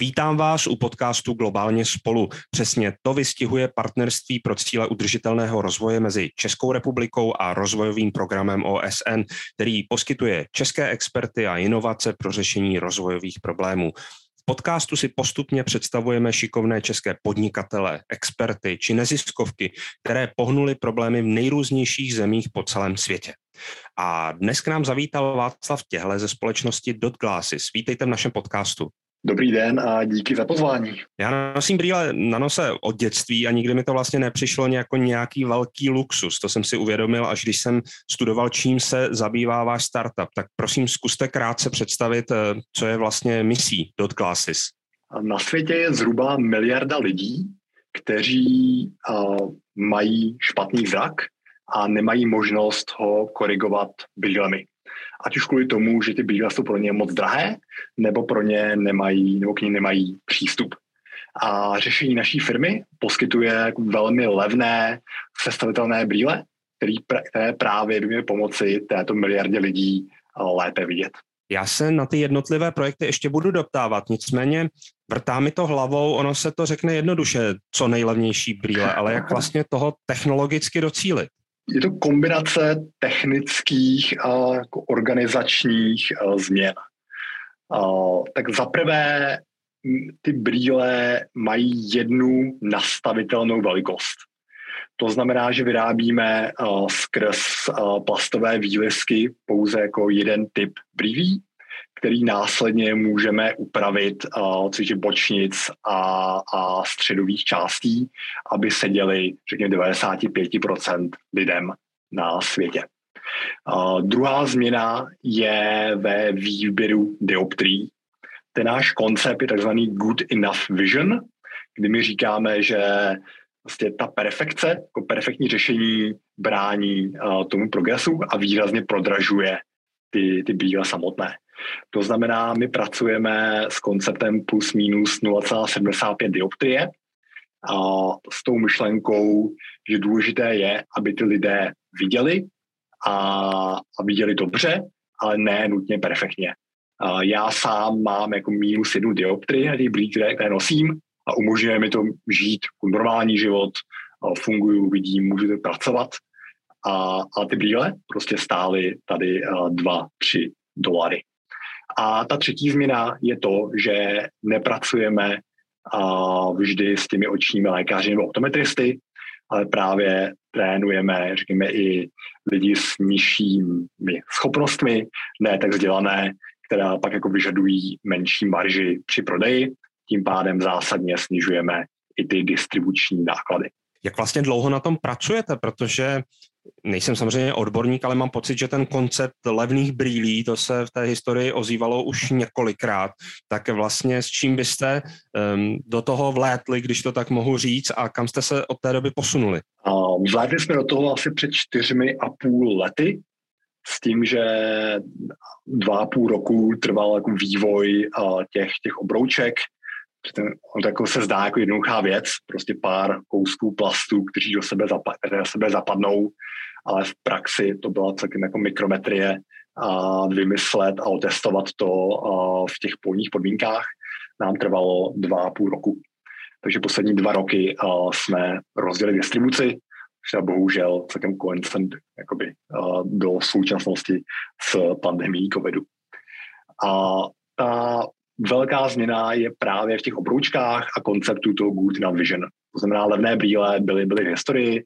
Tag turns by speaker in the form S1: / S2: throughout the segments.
S1: Vítám vás u podcastu Globálně spolu. Přesně to vystihuje partnerství pro cíle udržitelného rozvoje mezi Českou republikou a rozvojovým programem OSN, který poskytuje české experty a inovace pro řešení rozvojových problémů. V podcastu si postupně představujeme šikovné české podnikatele, experty či neziskovky, které pohnuly problémy v nejrůznějších zemích po celém světě. A dnes k nám zavítal Václav Těhle ze společnosti Dot Glasses. Vítejte v našem podcastu.
S2: Dobrý den a díky za pozvání.
S1: Já nosím brýle na nose od dětství a nikdy mi to vlastně nepřišlo jako nějaký velký luxus. To jsem si uvědomil, až když jsem studoval, čím se zabývá váš startup. Tak prosím, zkuste krátce představit, eh, co je vlastně misí Dot Glasses.
S2: Na světě je zhruba miliarda lidí, kteří uh, mají špatný zrak a nemají možnost ho korigovat brýlemi ať už kvůli tomu, že ty brýle jsou pro ně moc drahé, nebo pro ně nemají, nebo k ní nemají přístup. A řešení naší firmy poskytuje velmi levné, sestavitelné brýle, které právě by měly pomoci této miliardě lidí lépe vidět.
S1: Já se na ty jednotlivé projekty ještě budu doptávat, nicméně vrtá mi to hlavou, ono se to řekne jednoduše, co nejlevnější brýle, ale jak vlastně toho technologicky docílit?
S2: Je to kombinace technických a jako organizačních a, změn. Tak zaprvé ty brýle mají jednu nastavitelnou velikost. To znamená, že vyrábíme uh, skrz uh, plastové výlisky pouze jako jeden typ brýlí který následně můžeme upravit, uh, což je bočnic a, a středových částí, aby seděli, řekněme, 95% lidem na světě. Uh, druhá změna je ve výběru dioptrií. Ten náš koncept je takzvaný good enough vision, kdy my říkáme, že vlastně ta perfekce, jako perfektní řešení brání uh, tomu progresu a výrazně prodražuje ty, ty brýle samotné. To znamená, my pracujeme s konceptem plus minus 0,75 dioptrie a s tou myšlenkou, že důležité je, aby ty lidé viděli a, a viděli dobře, ale ne nutně perfektně. A já sám mám jako minus jednu dioptrii na těch které, které nosím a umožňuje mi to žít jako normální život, funguju, vidím, můžu pracovat. A, a ty brýle prostě stály tady dva, tři dolary. A ta třetí změna je to, že nepracujeme a vždy s těmi očními lékaři nebo optometristy, ale právě trénujeme, řekněme, i lidi s nižšími schopnostmi, ne tak vzdělané, která pak jako vyžadují menší marži při prodeji, tím pádem zásadně snižujeme i ty distribuční náklady.
S1: Jak vlastně dlouho na tom pracujete? Protože nejsem samozřejmě odborník, ale mám pocit, že ten koncept levných brýlí, to se v té historii ozývalo už několikrát, tak vlastně s čím byste um, do toho vlétli, když to tak mohu říct, a kam jste se od té doby posunuli?
S2: Uh, vlétli jsme do toho asi před čtyřmi a půl lety, s tím, že dva a půl roku trval jako vývoj uh, těch, těch obrouček, ten, on to jako se zdá jako jednoduchá věc, prostě pár kousků plastu, kteří do sebe, zapa, do sebe zapadnou, ale v praxi to byla celkem jako mikrometrie a vymyslet a otestovat to v těch polních podmínkách nám trvalo dva a půl roku. Takže poslední dva roky jsme rozdělili distribuci, že bohužel celkem koncent jakoby, do současnosti s pandemí covidu. A ta velká změna je právě v těch obroučkách a konceptu toho Good Enough Vision. To znamená, levné brýle byly, byly v historii,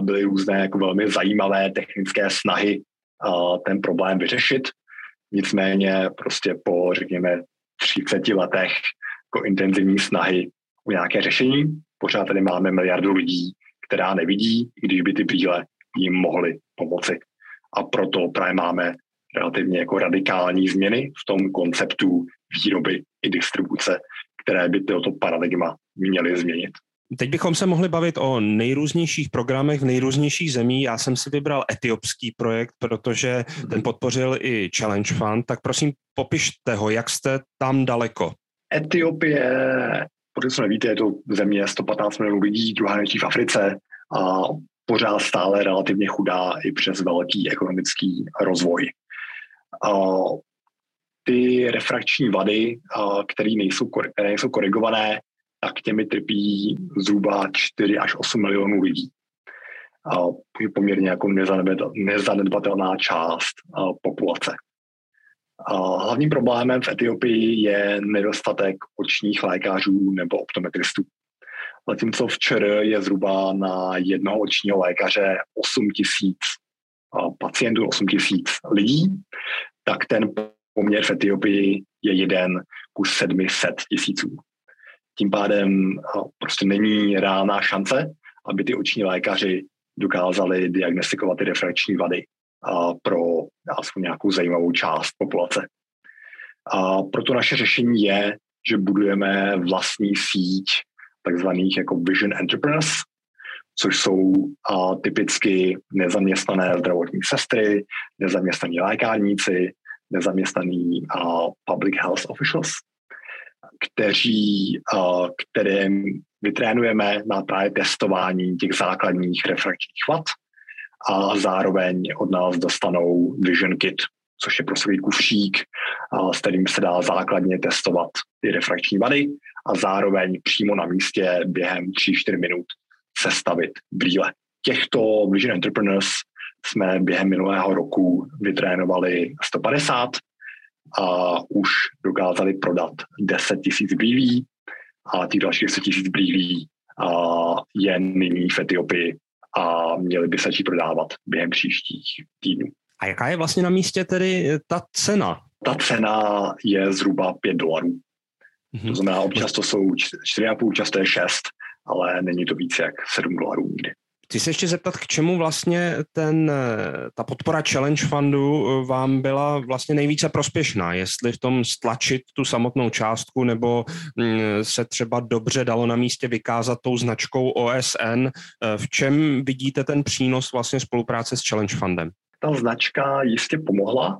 S2: byly různé jako velmi zajímavé technické snahy ten problém vyřešit. Nicméně prostě po, řekněme, 30 letech jako intenzivní snahy o nějaké řešení, pořád tady máme miliardu lidí, která nevidí, i když by ty brýle jim mohly pomoci. A proto právě máme relativně jako radikální změny v tom konceptu výroby i distribuce, které by toto paradigma měly změnit.
S1: Teď bychom se mohli bavit o nejrůznějších programech v nejrůznějších zemí. Já jsem si vybral etiopský projekt, protože ten podpořil i Challenge Fund. Tak prosím, popište ho, jak jste tam daleko.
S2: Etiopie, protože nevíte, je to země 115 milionů lidí, druhá největší v Africe a pořád stále relativně chudá i přes velký ekonomický rozvoj. Ty refrakční vady, které nejsou, které nejsou korigované, tak těmi trpí zhruba 4 až 8 milionů lidí. Je poměrně jako nezanedbatelná část populace. Hlavním problémem v Etiopii je nedostatek očních lékařů nebo optometristů. Zatímco včera je zhruba na jednoho očního lékaře 8 tisíc pacientů, 8 tisíc lidí, tak ten poměr v Etiopii je jeden ku 700 tisíců. Tím pádem prostě není reálná šance, aby ty oční lékaři dokázali diagnostikovat ty refrakční vady pro aspoň nějakou zajímavou část populace. A proto naše řešení je, že budujeme vlastní síť takzvaných jako vision entrepreneurs, což jsou a, typicky nezaměstnané zdravotní sestry, nezaměstnaní lékárníci, nezaměstnaní a, public health officials, kteří, a, které vytrénujeme na právě testování těch základních refrakčních vat a zároveň od nás dostanou Vision Kit, což je prostě kufřík, s kterým se dá základně testovat ty refrakční vady a zároveň přímo na místě během 3-4 minut sestavit brýle. Těchto Vision Entrepreneurs jsme během minulého roku vytrénovali 150 a už dokázali prodat 10 tisíc brýlí a těch dalších 10 tisíc brýlí je nyní v Etiopii a měli by se začít prodávat během příštích týdnů.
S1: A jaká je vlastně na místě tedy ta cena?
S2: Ta cena je zhruba 5 dolarů. Mm-hmm. To znamená, občas to jsou 4,5, často je 6, ale není to víc jak 7 dolarů nikdy.
S1: Chci se ještě zeptat, k čemu vlastně ten, ta podpora Challenge Fundu eh, vám byla vlastně nejvíce prospěšná? Jestli v tom stlačit tu samotnou částku, nebo mm, se třeba dobře dalo na místě vykázat tou značkou OSN. Eh, v čem vidíte ten přínos vlastně spolupráce s Challenge Fundem?
S2: Ta značka jistě pomohla,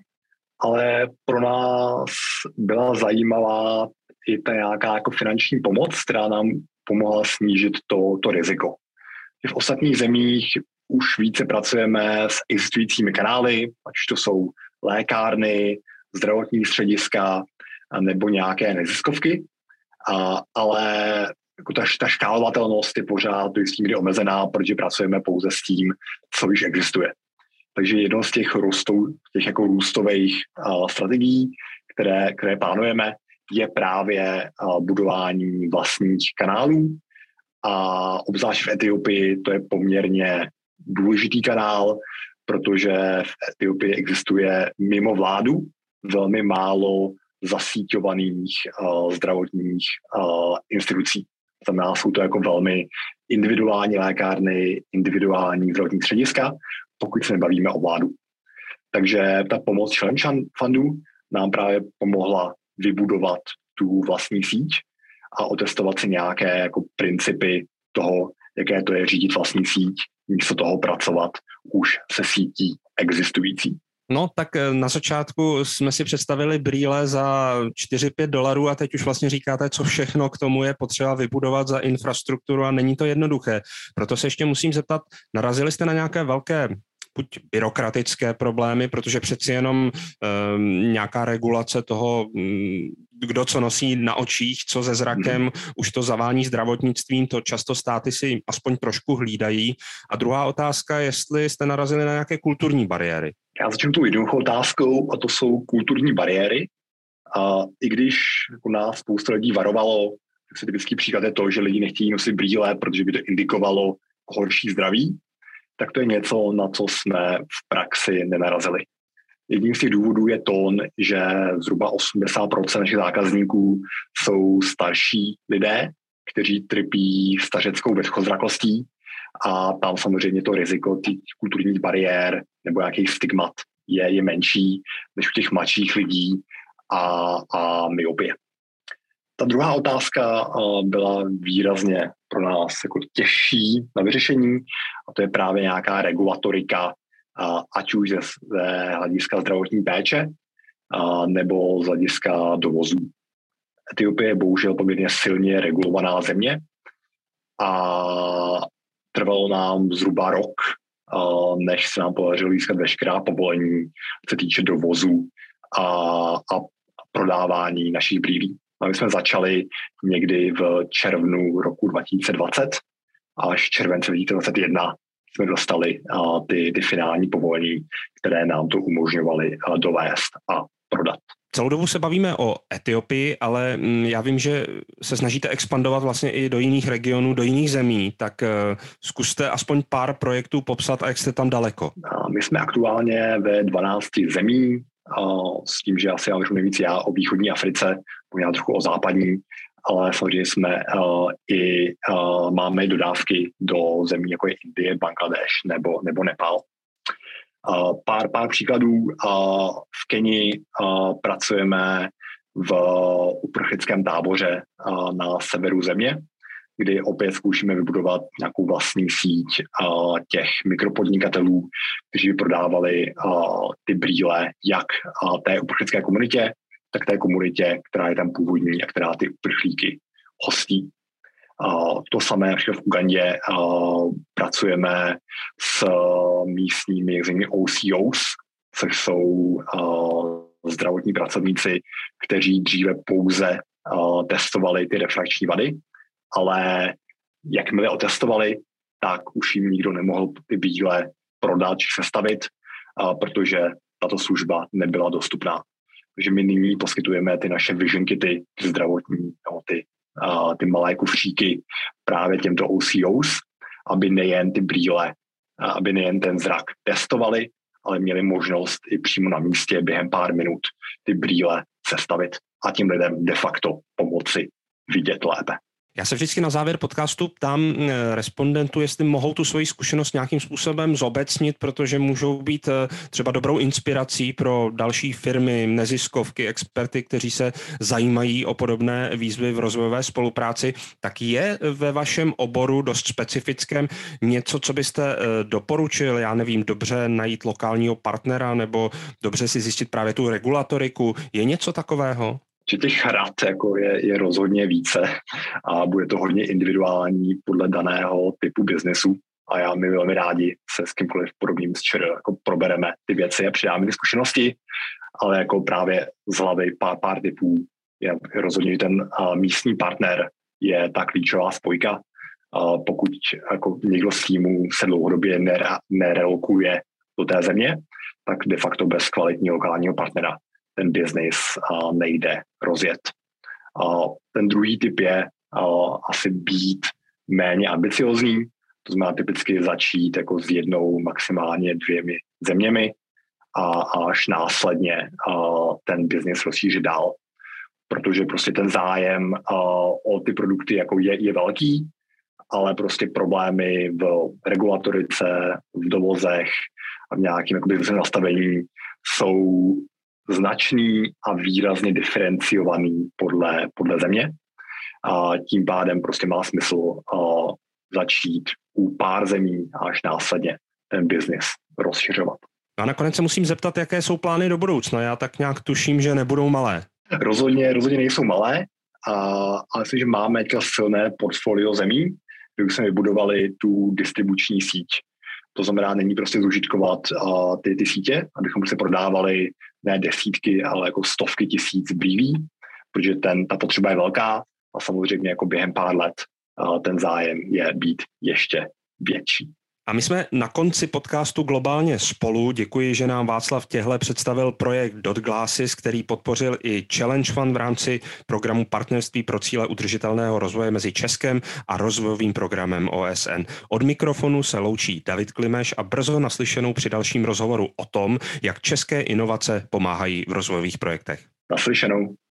S2: ale pro nás byla zajímavá i ta nějaká jako finanční pomoc, která nám pomohla snížit to, to riziko. V ostatních zemích už více pracujeme s existujícími kanály, ať to jsou lékárny, zdravotní střediska nebo nějaké neziskovky, a, ale jako ta, ta škálovatelnost je pořád do jistý kdy omezená, protože pracujeme pouze s tím, co již existuje. Takže jedno z těch, růstou, těch jako růstových uh, strategií, které, které plánujeme, je právě budování vlastních kanálů, a obzvlášť v Etiopii to je poměrně důležitý kanál, protože v Etiopii existuje mimo vládu velmi málo zasíťovaných uh, zdravotních uh, institucí. Znamená, jsou to jako velmi individuální lékárny, individuální zdravotní střediska, pokud se nebavíme o vládu. Takže ta pomoc Challenge Fundu nám právě pomohla vybudovat tu vlastní síť a otestovat si nějaké jako principy toho, jaké to je řídit vlastní síť, místo toho pracovat už se sítí existující.
S1: No, tak eh, na začátku jsme si představili brýle za 4-5 dolarů a teď už vlastně říkáte, co všechno k tomu je potřeba vybudovat za infrastrukturu a není to jednoduché. Proto se ještě musím zeptat, narazili jste na nějaké velké buď byrokratické problémy, protože přeci jenom um, nějaká regulace toho, um, kdo co nosí na očích, co se zrakem, hmm. už to zavání zdravotnictvím, to často státy si aspoň trošku hlídají. A druhá otázka, jestli jste narazili na nějaké kulturní bariéry.
S2: Já začnu tu jednoduchou otázkou a to jsou kulturní bariéry. A i když u nás spousta lidí varovalo, tak se typický příklad je to, že lidi nechtějí nosit brýle, protože by to indikovalo horší zdraví, tak to je něco, na co jsme v praxi nenarazili. Jedním z těch důvodů je to, že zhruba 80% našich zákazníků jsou starší lidé, kteří trpí stařeckou bezchozrakostí a tam samozřejmě to riziko těch kulturních bariér nebo nějakých stigmat je, je menší než u těch mladších lidí a, a myopie. Ta druhá otázka byla výrazně pro nás jako těžší na vyřešení a to je právě nějaká regulatorika, ať už ze, ze hlediska zdravotní péče nebo z hlediska dovozů. Etiopie je bohužel poměrně silně regulovaná země a trvalo nám zhruba rok, než se nám podařilo získat veškerá povolení, co se týče dovozu a, a prodávání našich brýlí. A my jsme začali někdy v červnu roku 2020 až července 2021 jsme dostali ty, ty finální povolení, které nám to umožňovaly dovést a prodat.
S1: Celou dobu se bavíme o Etiopii, ale mm, já vím, že se snažíte expandovat vlastně i do jiných regionů, do jiných zemí, tak uh, zkuste aspoň pár projektů popsat a jak jste tam daleko.
S2: My jsme aktuálně ve 12 zemí, s tím, že asi já nejvíc já o východní Africe, možná trochu o západní, ale samozřejmě jsme uh, i uh, máme dodávky do zemí jako je Indie, Bangladeš nebo, nebo Nepal. Uh, pár, pár příkladů. Uh, v Keni uh, pracujeme v uprchlickém táboře uh, na severu země, kdy opět zkoušíme vybudovat nějakou vlastní síť uh, těch mikropodnikatelů, kteří by prodávali uh, ty brýle jak uh, té uprchlické komunitě, tak té komunitě, která je tam původní a která ty uprchlíky hostí. To samé v Ugandě pracujeme s místními takzvanými OCOs, což jsou uh, zdravotní pracovníci, kteří dříve pouze uh, testovali ty refrakční vady, ale jakmile otestovali, tak už jim nikdo nemohl ty bíle prodat či sestavit, protože tato služba nebyla dostupná. Takže my nyní poskytujeme ty naše vision kity, ty zdravotní, no, ty, uh, ty malé kufříky právě těmto OCOs, aby nejen ty brýle, aby nejen ten zrak testovali, ale měli možnost i přímo na místě během pár minut ty brýle sestavit a tím lidem de facto pomoci vidět lépe.
S1: Já se vždycky na závěr podcastu ptám eh, respondentů, jestli mohou tu svoji zkušenost nějakým způsobem zobecnit, protože můžou být eh, třeba dobrou inspirací pro další firmy, neziskovky, experty, kteří se zajímají o podobné výzvy v rozvojové spolupráci. Tak je ve vašem oboru dost specifickém něco, co byste eh, doporučil, já nevím, dobře najít lokálního partnera nebo dobře si zjistit právě tu regulatoriku. Je něco takového?
S2: Že těch rad jako je, je rozhodně více a bude to hodně individuální podle daného typu biznesu a já my velmi rádi se s kýmkoliv podobným z ČR jako probereme ty věci a přidáme ty zkušenosti, ale jako právě z hlavy pár, pár typů je rozhodně ten místní partner je ta klíčová spojka. A pokud jako někdo z týmu se dlouhodobě nerelokuje do té země, tak de facto bez kvalitního lokálního partnera ten biznis nejde rozjet. Ten druhý typ je asi být méně ambiciozní, to znamená typicky začít jako s jednou, maximálně dvěmi zeměmi a až následně ten biznis rozšířit dál. Protože prostě ten zájem o ty produkty jako je, je velký, ale prostě problémy v regulatorice, v dovozech a v nějakém jakoby, nastavení jsou značný a výrazně diferenciovaný podle, podle země. A tím pádem prostě má smysl uh, začít u pár zemí a až následně ten biznis rozšiřovat.
S1: A nakonec se musím zeptat, jaké jsou plány do budoucna. Já tak nějak tuším, že nebudou malé.
S2: Rozhodně, rozhodně nejsou malé, a, ale myslím, že máme teďka silné portfolio zemí, kde už jsme vybudovali tu distribuční síť. To znamená, není prostě zužitkovat uh, ty, ty sítě, abychom prostě prodávali ne desítky, ale jako stovky tisíc brýlí, protože ten, ta potřeba je velká a samozřejmě jako během pár let uh, ten zájem je být ještě větší.
S1: A my jsme na konci podcastu globálně spolu. Děkuji, že nám Václav Těhle představil projekt Dot Glasses, který podpořil i Challenge Fund v rámci programu Partnerství pro cíle udržitelného rozvoje mezi Českem a rozvojovým programem OSN. Od mikrofonu se loučí David Klimeš a brzo naslyšenou při dalším rozhovoru o tom, jak české inovace pomáhají v rozvojových projektech.
S2: Naslyšenou.